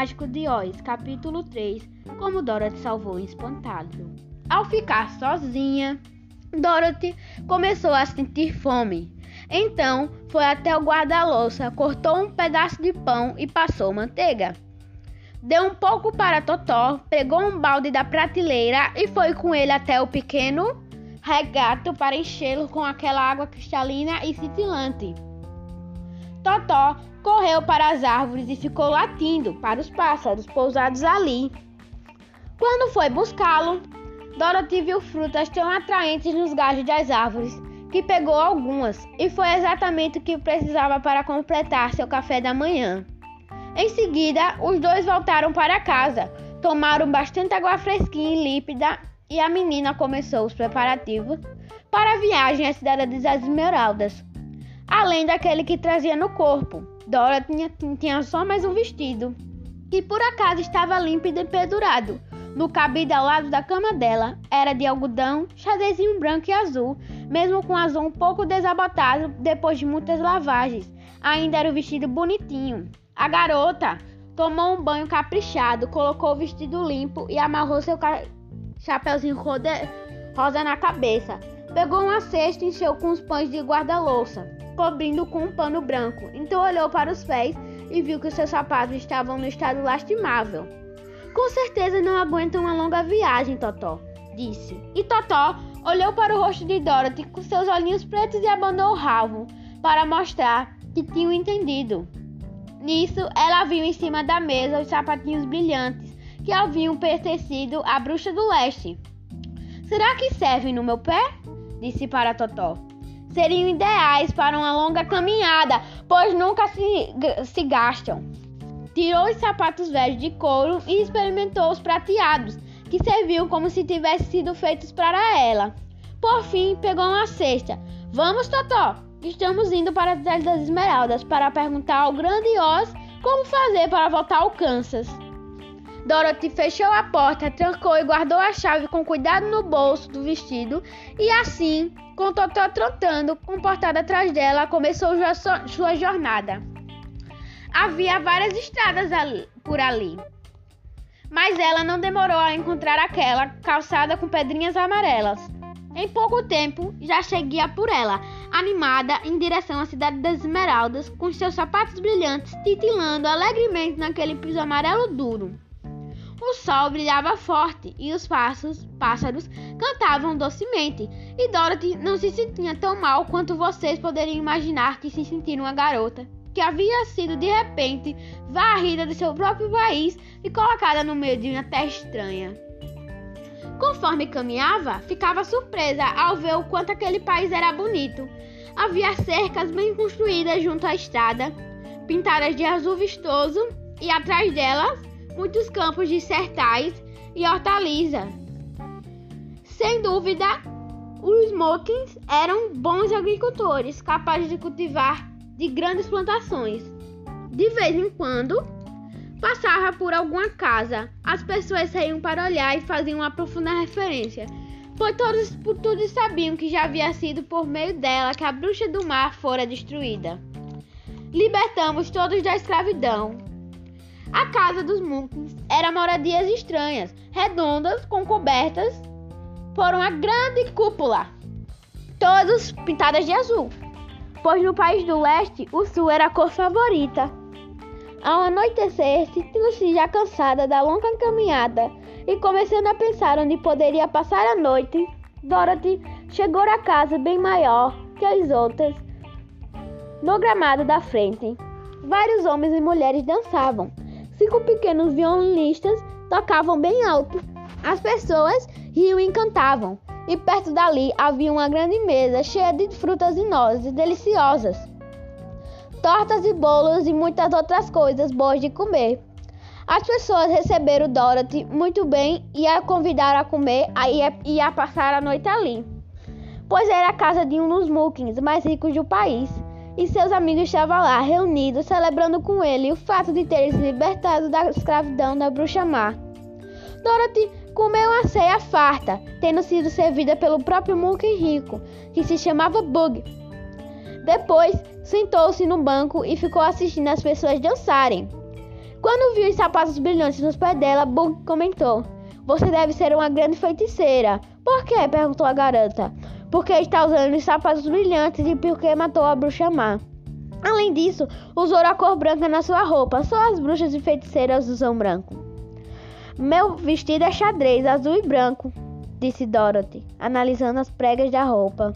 Mágico de Oz, capítulo 3 Como Dorothy salvou o espantado. Ao ficar sozinha, Dorothy começou a sentir fome. Então foi até o guarda-louça, cortou um pedaço de pão e passou manteiga. Deu um pouco para Totó, pegou um balde da prateleira e foi com ele até o pequeno regato para enchê-lo com aquela água cristalina e cintilante. Totó correu para as árvores e ficou latindo para os pássaros pousados ali. Quando foi buscá-lo, Dorothy viu frutas tão atraentes nos galhos das árvores que pegou algumas e foi exatamente o que precisava para completar seu café da manhã. Em seguida, os dois voltaram para casa, tomaram bastante água fresquinha e límpida e a menina começou os preparativos para a viagem à cidade das Esmeraldas, além daquele que trazia no corpo. Dora tinha, tinha só mais um vestido, que por acaso estava límpido e pendurado. No cabide ao lado da cama dela era de algodão, xadrezinho branco e azul, mesmo com azul um pouco desabotado depois de muitas lavagens. Ainda era o vestido bonitinho. A garota tomou um banho caprichado, colocou o vestido limpo e amarrou seu chapeuzinho rosa na cabeça. Pegou uma cesta e encheu com os pães de guarda-louça, cobrindo com um pano branco. Então olhou para os pés e viu que seus sapatos estavam no estado lastimável. Com certeza não aguentam uma longa viagem, Totó, disse. E Totó olhou para o rosto de Dorothy com seus olhinhos pretos e abanou o rabo para mostrar que tinham entendido. Nisso, ela viu em cima da mesa os sapatinhos brilhantes que haviam pertencido à bruxa do leste. Será que servem no meu pé? Disse para Totó. Seriam ideais para uma longa caminhada, pois nunca se, se gastam. Tirou os sapatos velhos de couro e experimentou os prateados, que serviam como se tivessem sido feitos para ela. Por fim, pegou uma cesta. Vamos, Totó! Estamos indo para a cidade das Esmeraldas para perguntar ao grande Oz como fazer para voltar ao Kansas. Dorothy fechou a porta, trancou e guardou a chave com cuidado no bolso do vestido e assim, com Totó trotando, comportada atrás dela, começou sua jornada. Havia várias estradas ali, por ali, mas ela não demorou a encontrar aquela calçada com pedrinhas amarelas. Em pouco tempo, já cheguia por ela, animada em direção à cidade das Esmeraldas, com seus sapatos brilhantes titilando alegremente naquele piso amarelo duro. O sol brilhava forte e os pássaros, pássaros cantavam docemente, e Dorothy não se sentia tão mal quanto vocês poderiam imaginar que se sentia uma garota que havia sido de repente varrida de seu próprio país e colocada no meio de uma terra estranha. Conforme caminhava, ficava surpresa ao ver o quanto aquele país era bonito. Havia cercas bem construídas junto à estrada, pintadas de azul vistoso, e atrás delas muitos campos de sertais e hortaliça. Sem dúvida, os Smokings eram bons agricultores, capazes de cultivar de grandes plantações. De vez em quando, passava por alguma casa. As pessoas saíam para olhar e faziam uma profunda referência, pois todos, todos sabiam que já havia sido por meio dela que a bruxa do mar fora destruída. Libertamos todos da escravidão, a casa dos Monkeys era moradias estranhas, redondas, com cobertas por uma grande cúpula, todas pintadas de azul, pois no país do leste o sul era a cor favorita. Ao anoitecer, sentindo-se já cansada da longa caminhada e começando a pensar onde poderia passar a noite, Dorothy chegou à casa bem maior que as outras. No gramado da frente, vários homens e mulheres dançavam Cinco pequenos violinistas tocavam bem alto. As pessoas riam e cantavam. E perto dali havia uma grande mesa cheia de frutas e nozes deliciosas, tortas e bolos e muitas outras coisas boas de comer. As pessoas receberam Dorothy muito bem e a convidaram a comer e a passar a noite ali, pois era a casa de um dos Mookins mais ricos do país e seus amigos estavam lá reunidos celebrando com ele o fato de ter se libertado da escravidão da bruxa má. Dorothy comeu uma ceia farta, tendo sido servida pelo próprio Monkey Rico, que se chamava Bug. Depois, sentou-se no banco e ficou assistindo as pessoas dançarem. Quando viu os sapatos brilhantes nos pés dela, Bug comentou: Você deve ser uma grande feiticeira. Por quê? perguntou a garota. Porque está usando os sapatos brilhantes e porque matou a bruxa má. Além disso, usou a cor branca na sua roupa. Só as bruxas e feiticeiras usam branco. Meu vestido é xadrez, azul e branco, disse Dorothy, analisando as pregas da roupa.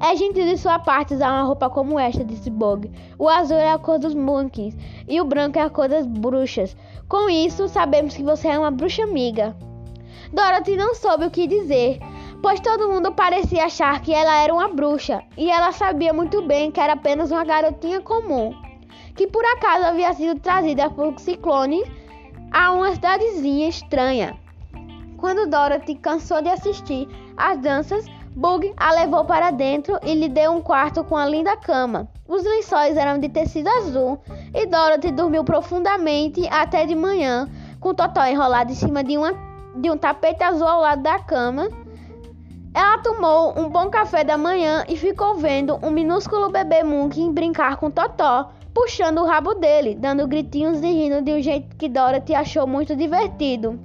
É gentil de sua parte usar uma roupa como esta, disse Bog. O azul é a cor dos monkeys e o branco é a cor das bruxas. Com isso, sabemos que você é uma bruxa amiga. Dorothy não soube o que dizer, pois todo mundo parecia achar que ela era uma bruxa, e ela sabia muito bem que era apenas uma garotinha comum, que por acaso havia sido trazida por ciclones a uma cidadezinha estranha. Quando Dorothy cansou de assistir às danças, Bug a levou para dentro e lhe deu um quarto com a linda cama. Os lençóis eram de tecido azul e Dorothy dormiu profundamente até de manhã, com Totó enrolado em cima de, uma, de um tapete azul ao lado da cama. Ela tomou um bom café da manhã e ficou vendo um minúsculo bebê Monkey brincar com Totó, puxando o rabo dele, dando gritinhos e rindo de um jeito que Dorothy achou muito divertido.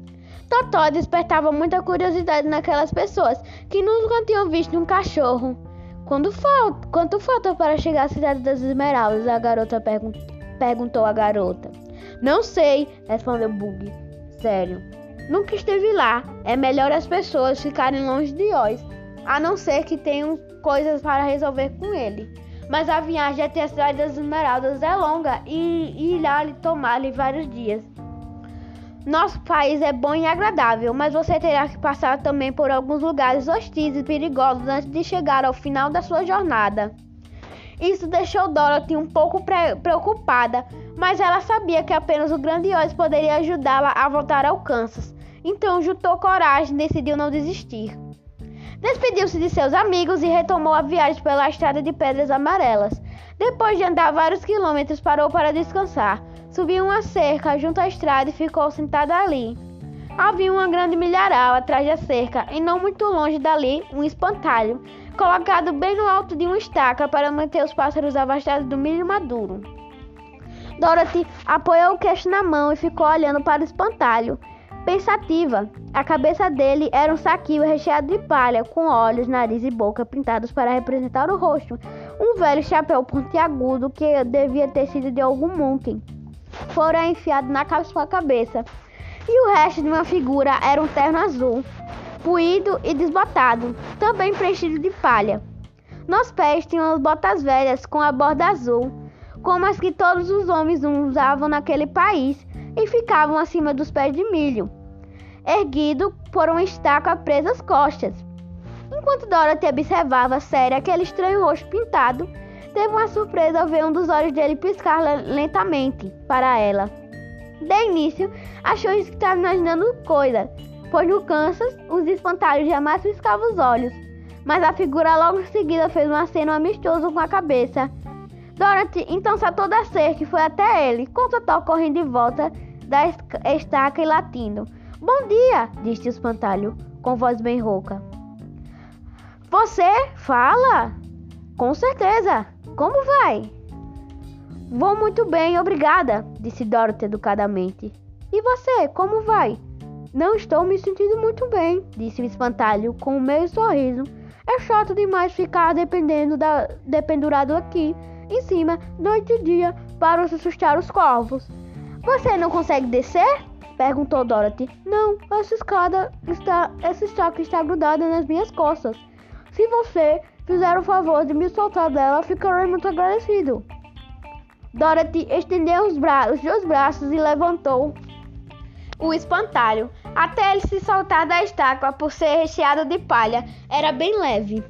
Totó despertava muita curiosidade naquelas pessoas que nunca tinham visto um cachorro. Quando falta, quanto falta para chegar à cidade das Esmeraldas? A garota pergun perguntou a garota. Não sei, respondeu Bug. Sério. Nunca esteve lá. É melhor as pessoas ficarem longe de Oz, a não ser que tenham coisas para resolver com ele. Mas a viagem até a cidade das Esmeraldas é longa e irá tomar-lhe vários dias. Nosso país é bom e agradável, mas você terá que passar também por alguns lugares hostis e perigosos antes de chegar ao final da sua jornada. Isso deixou Dorothy um pouco preocupada, mas ela sabia que apenas o grande Oz poderia ajudá-la a voltar ao Kansas. Então juntou coragem e decidiu não desistir. Despediu-se de seus amigos e retomou a viagem pela estrada de pedras amarelas. Depois de andar vários quilômetros, parou para descansar. Subiu uma cerca junto à estrada e ficou sentada ali. Havia uma grande milharal atrás da cerca e não muito longe dali um espantalho, colocado bem no alto de uma estaca para manter os pássaros afastados do milho maduro. Dorothy apoiou o queixo na mão e ficou olhando para o espantalho, pensativa. A cabeça dele era um saquinho recheado de palha, com olhos, nariz e boca pintados para representar o rosto. Um velho chapéu pontiagudo que devia ter sido de algum monkey fora enfiado na sua cabeça. E o resto de uma figura era um terno azul, puído e desbotado, também preenchido de palha. Nos pés tinham as botas velhas com a borda azul, como as que todos os homens usavam naquele país, e ficavam acima dos pés de milho, erguido por uma estaca presa às costas. Enquanto Dorothy observava séria aquele estranho rosto pintado, teve uma surpresa ao ver um dos olhos dele piscar lentamente para ela. De início, achou que estava imaginando coisas, pois no Kansas os espantalhos jamais piscavam os olhos. Mas a figura logo em seguida fez um aceno amistoso com a cabeça. Dorothy então saltou da cerca e foi até ele, com Totó correndo de volta da estaca e latindo. Bom dia, disse o espantalho, com voz bem rouca. Você fala? Com certeza. Como vai? Vou muito bem, obrigada, disse Dorothy educadamente. E você, como vai? Não estou me sentindo muito bem, disse o espantalho com um meio sorriso. É chato demais ficar dependendo da, dependurado aqui, em cima, noite e dia, para assustar os corvos. Você não consegue descer? Perguntou Dorothy. Não, essa escada está. Essa estaca está grudada nas minhas costas. Se você fizer o favor de me soltar dela, ficarei muito agradecido. Dorothy estendeu os, bra os dois braços e levantou o espantalho, até ele se soltar da estaca por ser recheado de palha. Era bem leve.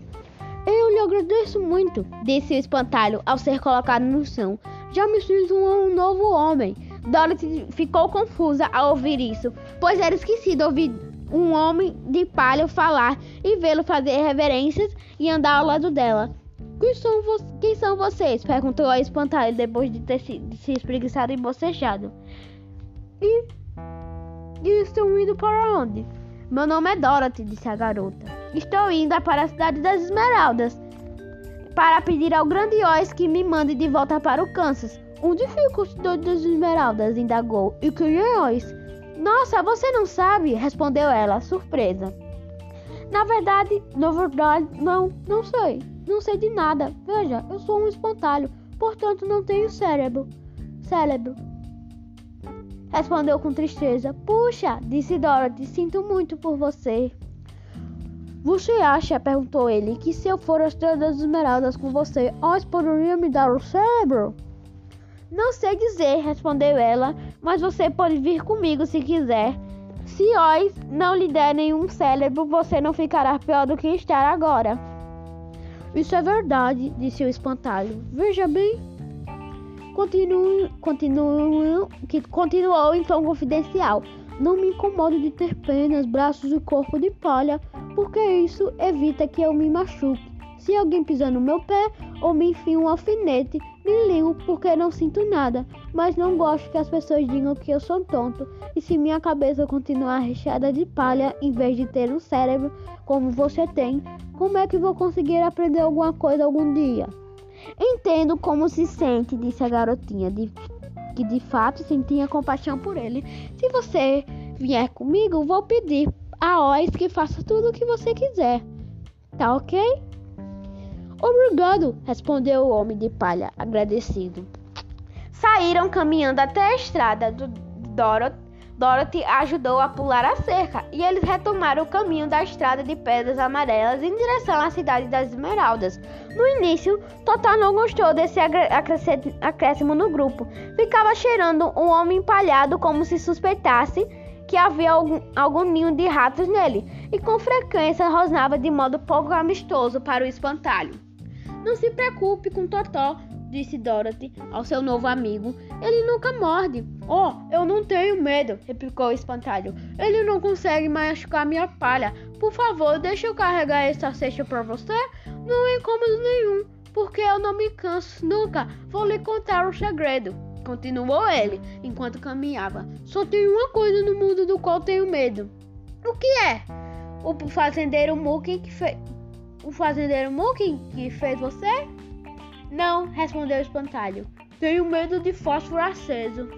Eu lhe agradeço muito, disse o espantalho ao ser colocado no chão. Já me fiz um, novo homem. Dorothy ficou confusa ao ouvir isso, pois era esquecido ouvir um homem de palha falar e vê-lo fazer reverências e andar ao lado dela. Quem são, Quem são vocês? perguntou a espantalha depois de ter se, se espreguiçado e bocejado. E, e estão indo para onde? Meu nome é Dorothy, disse a garota. Estou indo para a cidade das Esmeraldas para pedir ao grande Oz que me mande de volta para o Kansas. Onde ficam os todas as esmeraldas? indagou. E quem é nós? Nossa, você não sabe? respondeu ela, surpresa. Na verdade, na verdade, não, não sei. Não sei de nada. Veja, eu sou um espantalho, portanto não tenho cérebro. Cérebro. Respondeu com tristeza. Puxa, disse Dorothy, sinto muito por você. Você acha, perguntou ele, que se eu for estrela das esmeraldas com você, Oz poderia me dar o cérebro? Não sei dizer, respondeu ela, mas você pode vir comigo se quiser. Se Oz não lhe der nenhum cérebro, você não ficará pior do que está agora. Isso é verdade, disse o espantalho. Veja bem. Continuou, continuou, continuou em tom confidencial. Não me incomodo de ter penas, braços e corpo de palha, porque isso evita que eu me machuque. Se alguém pisar no meu pé ou me enfia um alfinete, me ligo porque não sinto nada, mas não gosto que as pessoas digam que eu sou tonto. E se minha cabeça continuar recheada de palha em vez de ter um cérebro como você tem, como é que vou conseguir aprender alguma coisa algum dia? Entendo como se sente, disse a garotinha, de, que de fato sentia compaixão por ele. Se você vier comigo, vou pedir a Oz que faça tudo o que você quiser. Tá ok? Obrigado, respondeu o homem de palha, agradecido. Saíram caminhando até a estrada do Dorothy Dorothy ajudou a pular a cerca e eles retomaram o caminho da estrada de pedras amarelas em direção à cidade das Esmeraldas. No início, Totó não gostou desse acréscimo no grupo. Ficava cheirando um homem empalhado como se suspeitasse que havia algum, algum ninho de ratos nele e com frequência rosnava de modo pouco amistoso para o espantalho. Não se preocupe com Totó, disse Dorothy ao seu novo amigo. Ele nunca morde. Oh, eu não tenho medo, replicou o espantalho. Ele não consegue machucar minha palha. Por favor, deixe eu carregar essa cesta para você. Não é incômodo nenhum, porque eu não me canso nunca. Vou lhe contar um segredo. Continuou ele, enquanto caminhava. Só tem uma coisa no mundo do qual tenho medo. O que é? O fazendeiro Mookie que fez. O fazendeiro Mookie que fez você? Não, respondeu o espantalho. Tenho medo de fósforo aceso.